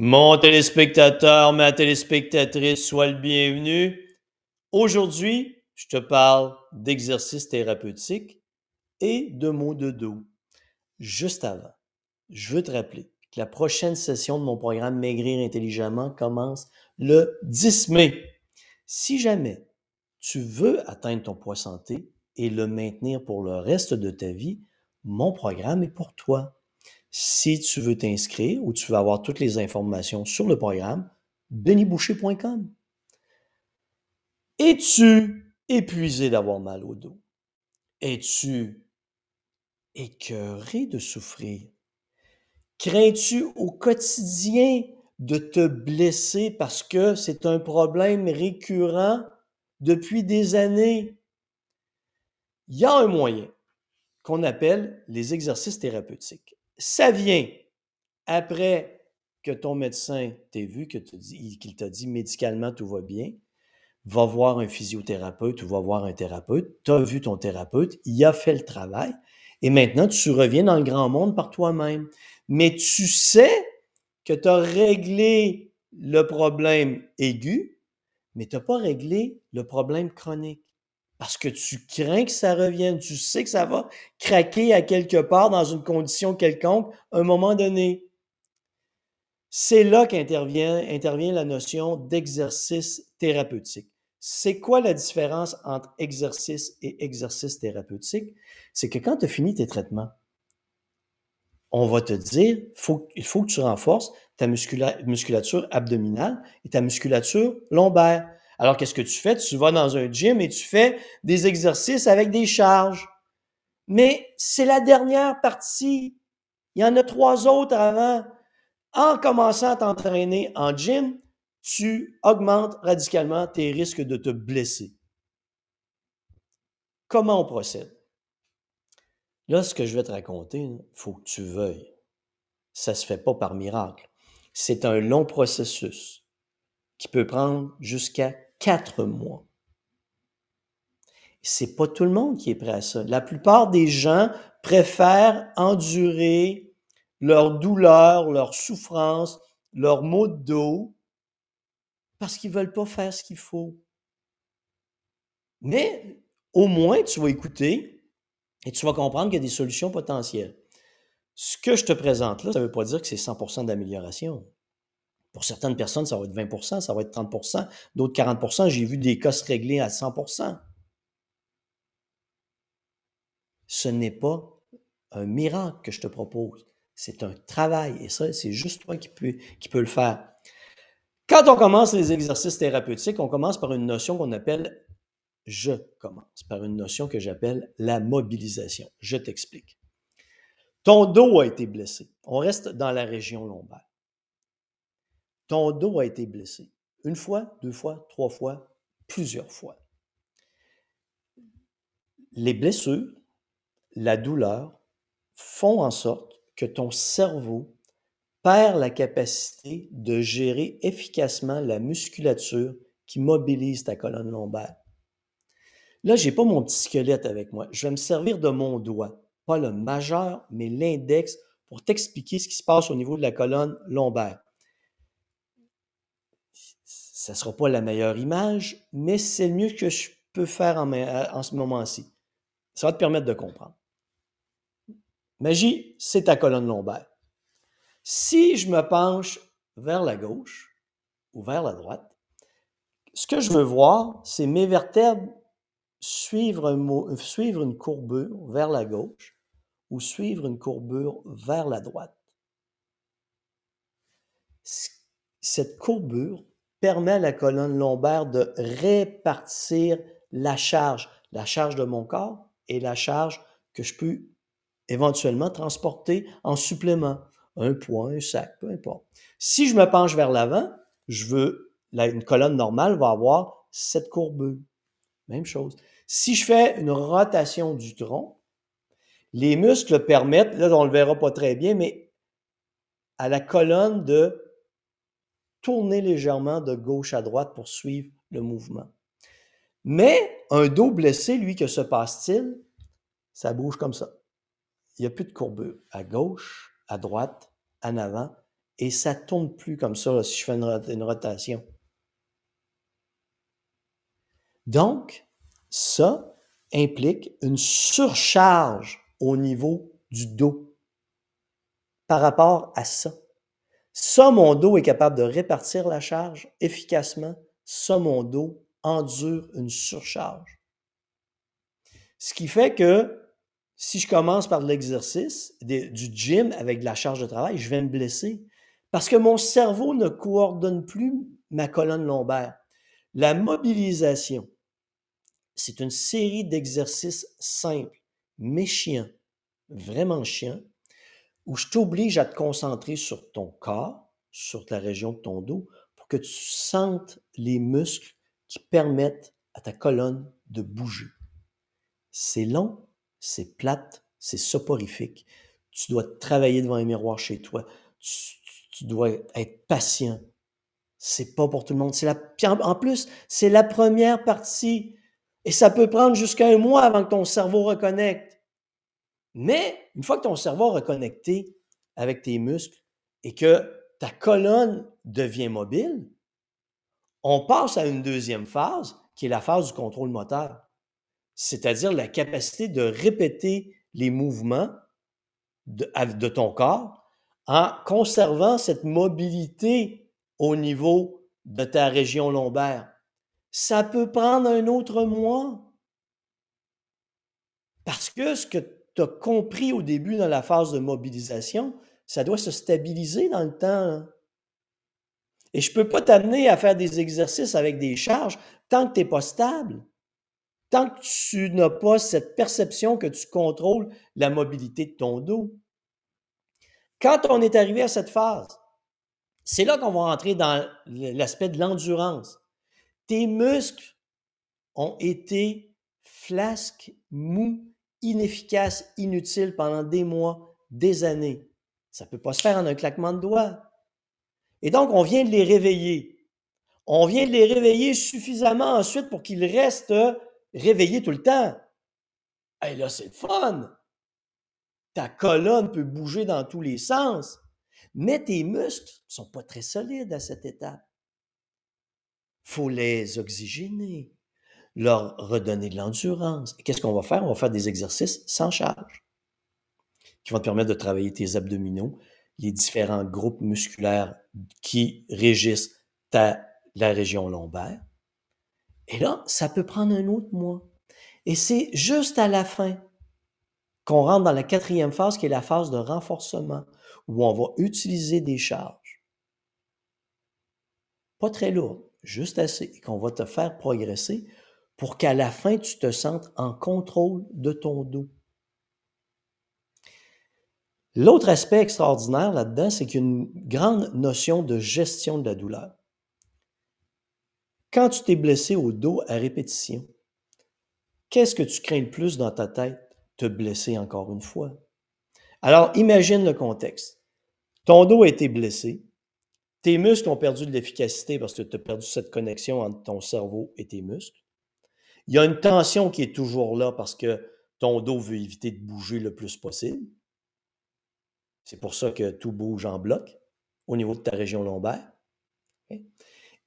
Mon téléspectateur, ma téléspectatrice, sois le bienvenu. Aujourd'hui, je te parle d'exercices thérapeutiques et de mots de dos. Juste avant, je veux te rappeler que la prochaine session de mon programme Maigrir intelligemment commence le 10 mai. Si jamais tu veux atteindre ton poids santé et le maintenir pour le reste de ta vie, mon programme est pour toi. Si tu veux t'inscrire ou tu veux avoir toutes les informations sur le programme, denisboucher.com. Es-tu épuisé d'avoir mal au dos? Es-tu écœuré de souffrir? Crains-tu au quotidien de te blesser parce que c'est un problème récurrent depuis des années? Il y a un moyen qu'on appelle les exercices thérapeutiques ça vient après que ton médecin t'ait vu, qu'il t'a dit médicalement tout va bien, va voir un physiothérapeute ou va voir un thérapeute, tu as vu ton thérapeute, il a fait le travail, et maintenant tu reviens dans le grand monde par toi-même. Mais tu sais que tu as réglé le problème aigu, mais tu n'as pas réglé le problème chronique parce que tu crains que ça revienne, tu sais que ça va craquer à quelque part dans une condition quelconque à un moment donné. C'est là qu'intervient intervient la notion d'exercice thérapeutique. C'est quoi la différence entre exercice et exercice thérapeutique? C'est que quand tu as fini tes traitements, on va te dire, faut, il faut que tu renforces ta musculature abdominale et ta musculature lombaire. Alors, qu'est-ce que tu fais? Tu vas dans un gym et tu fais des exercices avec des charges. Mais c'est la dernière partie. Il y en a trois autres avant. En commençant à t'entraîner en gym, tu augmentes radicalement tes risques de te blesser. Comment on procède? Là, ce que je vais te raconter, il faut que tu veuilles. Ça ne se fait pas par miracle. C'est un long processus qui peut prendre jusqu'à quatre mois. C'est pas tout le monde qui est prêt à ça. La plupart des gens préfèrent endurer leur douleur, leur souffrance, leurs maux de parce qu'ils veulent pas faire ce qu'il faut. Mais au moins, tu vas écouter et tu vas comprendre qu'il y a des solutions potentielles. Ce que je te présente là, ça ne veut pas dire que c'est 100% d'amélioration. Pour certaines personnes, ça va être 20% ça va être 30% d'autres 40% J'ai vu des cas se régler à 100% Ce n'est pas un miracle que je te propose. C'est un travail. Et ça, c'est juste toi qui peux, qui peux le faire. Quand on commence les exercices thérapeutiques, on commence par une notion qu'on appelle je commence, par une notion que j'appelle la mobilisation. Je t'explique. Ton dos a été blessé. On reste dans la région lombaire. Ton dos a été blessé. Une fois, deux fois, trois fois, plusieurs fois. Les blessures, la douleur font en sorte que ton cerveau perd la capacité de gérer efficacement la musculature qui mobilise ta colonne lombaire. Là, je n'ai pas mon petit squelette avec moi. Je vais me servir de mon doigt, pas le majeur, mais l'index, pour t'expliquer ce qui se passe au niveau de la colonne lombaire ça ne sera pas la meilleure image, mais c'est le mieux que je peux faire en, en ce moment-ci. Ça va te permettre de comprendre. Magie, c'est ta colonne lombaire. Si je me penche vers la gauche ou vers la droite, ce que je veux voir, c'est mes vertèbres suivre, un, suivre une courbure vers la gauche ou suivre une courbure vers la droite. Cette courbure permet à la colonne lombaire de répartir la charge, la charge de mon corps et la charge que je peux éventuellement transporter en supplément, un poids, un sac, peu importe. Si je me penche vers l'avant, je veux, une colonne normale va avoir cette courbure. Même chose. Si je fais une rotation du tronc, les muscles permettent, là on le verra pas très bien, mais à la colonne de tourner légèrement de gauche à droite pour suivre le mouvement. Mais un dos blessé, lui, que se passe-t-il? Ça bouge comme ça. Il n'y a plus de courbure. À gauche, à droite, en avant et ça tourne plus comme ça si je fais une, rotation. Donc, ça implique une surcharge au niveau du dos par rapport à ça. Ça, mon dos est capable de répartir la charge efficacement. Ça, mon dos endure une surcharge. Ce qui fait que si je commence par l'exercice, du gym avec de la charge de travail, je vais me blesser parce que mon cerveau ne coordonne plus ma colonne lombaire. La mobilisation, c'est une série d'exercices simples, mais chiants, vraiment chiants, où je t'oblige à te concentrer sur ton corps, sur la région de ton dos, pour que tu sentes les muscles qui permettent à ta colonne de bouger. C'est long, c'est plate, c'est soporifique. Tu dois travailler devant un miroir chez toi. Tu, dois être patient. C'est pas pour tout le monde. C'est la, en plus, c'est la première partie. Et ça peut prendre jusqu'à un mois avant que ton cerveau reconnecte. Mais une fois que ton cerveau est reconnecté avec tes muscles et que ta colonne devient mobile, on passe à une deuxième phase qui est la phase du contrôle moteur c'est-à-dire la capacité de répéter les mouvements de, ton corps en conservant cette mobilité au niveau de ta région lombaire. Ça peut prendre un autre mois. Parce que ce que tu compris au début dans la phase de mobilisation, ça doit se stabiliser dans le temps. Et je ne peux pas t'amener à faire des exercices avec des charges tant que tu n'es pas stable tant que tu n'as pas cette perception que tu contrôles la mobilité de ton dos. Quand on est arrivé à cette phase, c'est là qu'on va entrer dans l'aspect de l'endurance. Tes muscles ont été flasques, mous, inefficaces, inutiles pendant des mois, des années. Ça ne peut pas se faire en un claquement de doigts. Et donc, on vient de les réveiller. On vient de les réveiller suffisamment ensuite pour qu'ils restent réveillé tout le temps. Et là, c'est fun. Ta colonne peut bouger dans tous les sens, mais tes muscles ne sont pas très solides à cette étape. faut les oxygéner, leur redonner de l'endurance. Qu'est-ce qu'on va faire? On va faire des exercices sans charge qui vont te permettre de travailler tes abdominaux, les différents groupes musculaires qui régissent la région lombaire. Et là, ça peut prendre un autre mois. Et c'est juste à la fin qu'on rentre dans la quatrième phase, qui est la phase de renforcement, où on va utiliser des charges. Pas très lourdes, juste assez, et qu'on va te faire progresser pour qu'à la fin, tu te sentes en contrôle de ton dos. L'autre aspect extraordinaire là-dedans, c'est qu'il y a une grande notion de gestion de la douleur. Quand tu t'es blessé au dos à répétition, qu'est-ce que tu crains le plus dans ta tête? Te blesser encore une fois. Alors, imagine le contexte. Ton dos a été blessé, tes muscles ont perdu de l'efficacité parce que tu as perdu cette connexion entre ton cerveau et tes muscles. Il y a une tension qui est toujours là parce que ton dos veut éviter de bouger le plus possible. C'est pour ça que tout bouge en bloc au niveau de ta région lombaire.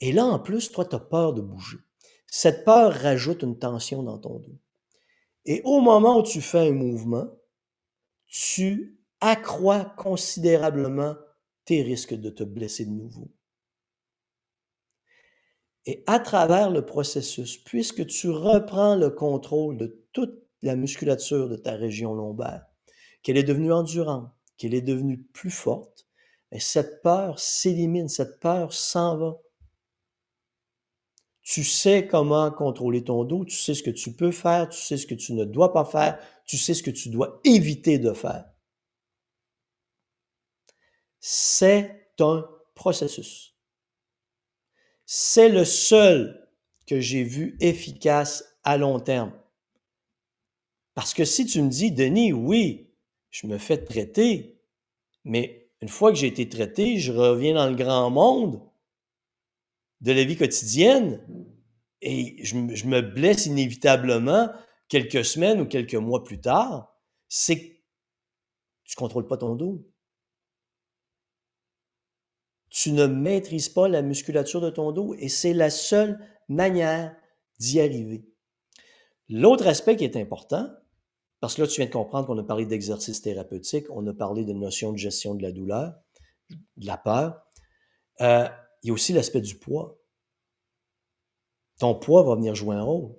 Et là, en plus, toi, tu as peur de bouger. Cette peur rajoute une tension dans ton dos. Et au moment où tu fais un mouvement, tu accrois considérablement tes risques de te blesser de nouveau. Et à travers le processus, puisque tu reprends le contrôle de toute la musculature de ta région lombaire, qu'elle est devenue endurante, qu'elle est devenue plus forte, et cette peur s'élimine, cette peur s'en va. Tu sais comment contrôler ton dos, tu sais ce que tu peux faire, tu sais ce que tu ne dois pas faire, tu sais ce que tu dois éviter de faire. C'est un processus. C'est le seul que j'ai vu efficace à long terme. Parce que si tu me dis, Denis, oui, je me fais traiter, mais une fois que j'ai été traité, je reviens dans le grand monde, de la vie quotidienne et je, me blesse inévitablement quelques semaines ou quelques mois plus tard, c'est que tu ne contrôles pas ton dos. Tu ne maîtrises pas la musculature de ton dos et c'est la seule manière d'y arriver. L'autre aspect qui est important, parce que là, tu viens de comprendre qu'on a parlé d'exercice thérapeutique, on a parlé de notion de gestion de la douleur, de la peur. Euh, il y a aussi l'aspect du poids. Ton poids va venir jouer un rôle.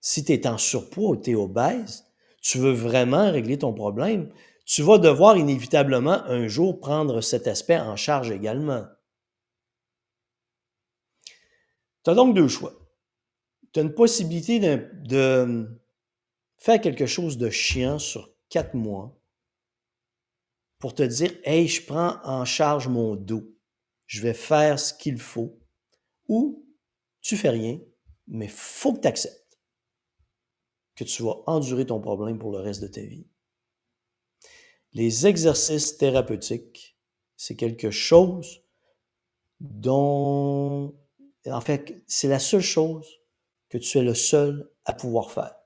Si tu es en surpoids ou tu es obèse, tu veux vraiment régler ton problème, tu vas devoir inévitablement un jour prendre cet aspect en charge également. Tu as donc deux choix. Tu as une possibilité de, faire quelque chose de chiant sur quatre mois pour te dire Hey, je prends en charge mon dos. Je vais faire ce qu'il faut. Ou tu fais rien, mais faut que tu acceptes que tu vas endurer ton problème pour le reste de ta vie. Les exercices thérapeutiques, c'est quelque chose dont, en fait, c'est la seule chose que tu es le seul à pouvoir faire.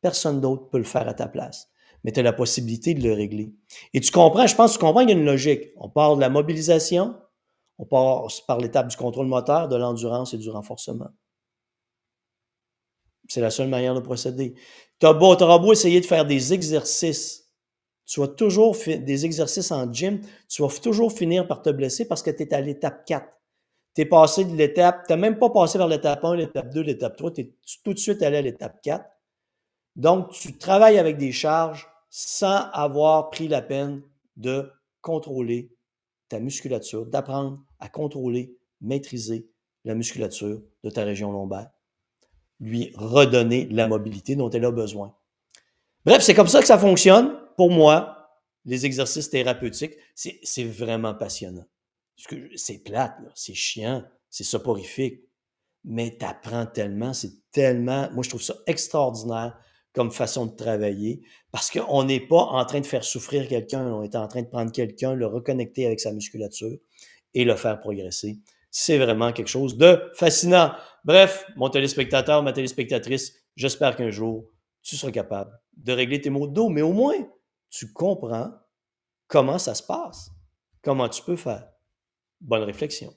Personne d'autre peut le faire à ta place, mais tu as la possibilité de le régler. Et tu comprends, je pense que tu comprends qu'il y a une logique. On parle de la mobilisation, on passe par l'étape du contrôle moteur, de l'endurance et du renforcement. C'est la seule manière de procéder. Tu auras beau essayer de faire des exercices tu vas toujours des exercices en gym, tu vas toujours finir par te blesser parce que tu es à l'étape 4. Tu passé de l'étape, tu n'as même pas passé vers l'étape 1, l'étape 2, l'étape 3, tu es tout de suite allé à l'étape 4. Donc, tu travailles avec des charges sans avoir pris la peine de contrôler ta musculature, d'apprendre à contrôler, maîtriser la musculature de ta région lombaire, lui redonner la mobilité dont elle a besoin. Bref, c'est comme ça que ça fonctionne pour moi, les exercices thérapeutiques, c'est vraiment passionnant. C'est plate, c'est chiant, c'est soporifique, mais tu apprends tellement, c'est tellement, moi je trouve ça extraordinaire comme façon de travailler, parce qu'on n'est pas en train de faire souffrir quelqu'un, on est en train de prendre quelqu'un, le reconnecter avec sa musculature et le faire progresser. C'est vraiment quelque chose de fascinant. Bref, mon téléspectateur, ma téléspectatrice, j'espère qu'un jour, tu seras capable de régler tes maux de dos, mais au moins, tu comprends comment ça se passe, comment tu peux faire. Bonne réflexion.